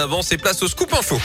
Avant, c'est place au scoop info.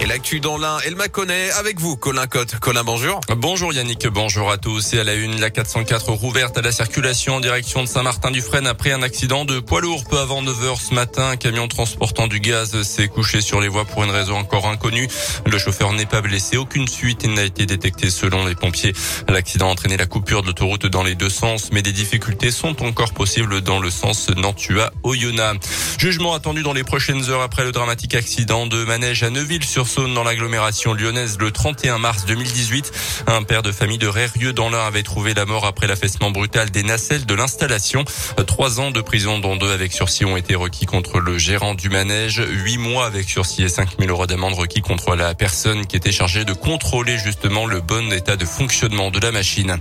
Et l'actu dans l'un, elle m'a connaît avec vous, Colin Cotte. Colin, bonjour. Bonjour Yannick, bonjour à tous. Et à la une, la 404 rouverte à la circulation en direction de Saint-Martin-du-Frêne après un accident de poids lourd peu avant 9h ce matin. Un camion transportant du gaz s'est couché sur les voies pour une raison encore inconnue. Le chauffeur n'est pas blessé, aucune suite n'a été détectée selon les pompiers. L'accident a entraîné la coupure de l'autoroute dans les deux sens, mais des difficultés sont encore possibles dans le sens Nantua-Oyonnax. Jugement attendu dans les prochaines heures après le dramatique accident de manège à Neuville sur Saône dans l'agglomération lyonnaise le 31 mars 2018. Un père de famille de Rérieux dans l'un avait trouvé la mort après l'affaissement brutal des nacelles de l'installation. Trois ans de prison dont deux avec sursis ont été requis contre le gérant du manège. Huit mois avec sursis et 5 000 euros d'amende requis contre la personne qui était chargée de contrôler justement le bon état de fonctionnement de la machine.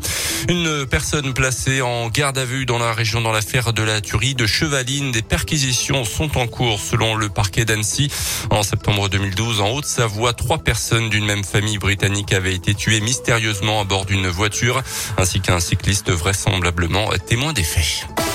Une personne placée en garde à vue dans la région dans l'affaire de la tuerie de Chevaline. Des perquisitions sont en cours selon le parquet d'Annecy. En septembre 2012, en haute voix, trois personnes d'une même famille britannique avaient été tuées mystérieusement à bord d'une voiture, ainsi qu'un cycliste vraisemblablement témoin des faits.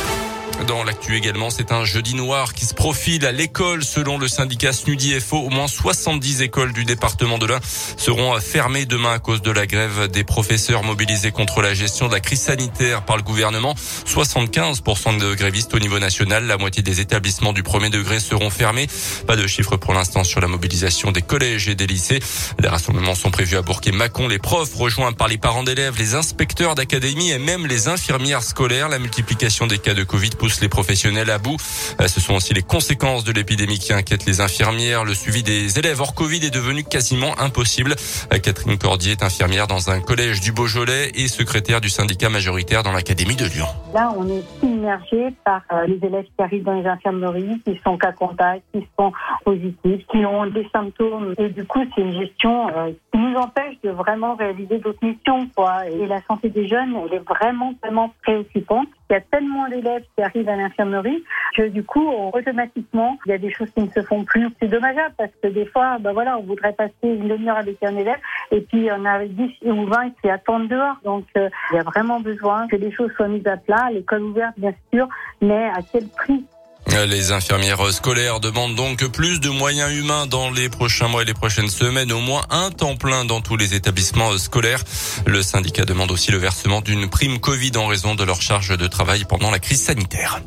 Dans l'actu également, c'est un jeudi noir qui se profile à l'école. Selon le syndicat SNUDIFO, au moins 70 écoles du département de l'Ain seront fermées demain à cause de la grève des professeurs mobilisés contre la gestion de la crise sanitaire par le gouvernement. 75% de grévistes au niveau national. La moitié des établissements du premier degré seront fermés. Pas de chiffres pour l'instant sur la mobilisation des collèges et des lycées. Les rassemblements sont prévus à Bourg et Mâcon. Les profs rejoints par les parents d'élèves, les inspecteurs d'académie et même les infirmières scolaires. La multiplication des cas de Covid pousse les professionnels à bout. Euh, ce sont aussi les conséquences de l'épidémie qui inquiètent les infirmières. Le suivi des élèves hors Covid est devenu quasiment impossible. Euh, Catherine Cordier est infirmière dans un collège du Beaujolais et secrétaire du syndicat majoritaire dans l'Académie de Lyon. Là, on est immergé par euh, les élèves qui arrivent dans les infirmeries, qui sont cas contact, qui sont positifs, qui ont des symptômes. Et du coup, c'est une gestion qui nous empêche de vraiment réaliser d'autres missions. Et la santé des jeunes, elle est vraiment, vraiment préoccupante. Il y a tellement d'élèves qui arrivent à l'infirmerie que du coup, automatiquement, il y a des choses qui ne se font plus. C'est dommageable parce que des fois, ben voilà, on voudrait passer une demi-heure avec un élève et puis on a 10 ou 20 qui attendent dehors. Donc, euh, il y a vraiment besoin que les choses soient mises à plat, l'école ouverte, bien sûr, mais à quel prix? Les infirmières scolaires demandent donc plus de moyens humains dans les prochains mois et les prochaines semaines, au moins un temps plein dans tous les établissements scolaires. Le syndicat demande aussi le versement d'une prime Covid en raison de leur charge de travail pendant la crise sanitaire.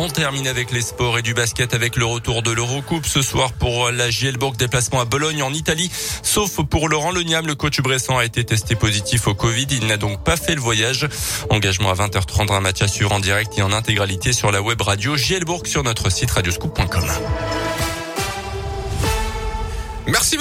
On termine avec les sports et du basket avec le retour de l'Eurocoupe ce soir pour la Gielbourg déplacement à Bologne en Italie. Sauf pour Laurent Leniam, le coach bressan a été testé positif au Covid. Il n'a donc pas fait le voyage. Engagement à 20h30, un match assuré en direct et en intégralité sur la web radio Gielbourg sur notre site radioscoop.com. Merci.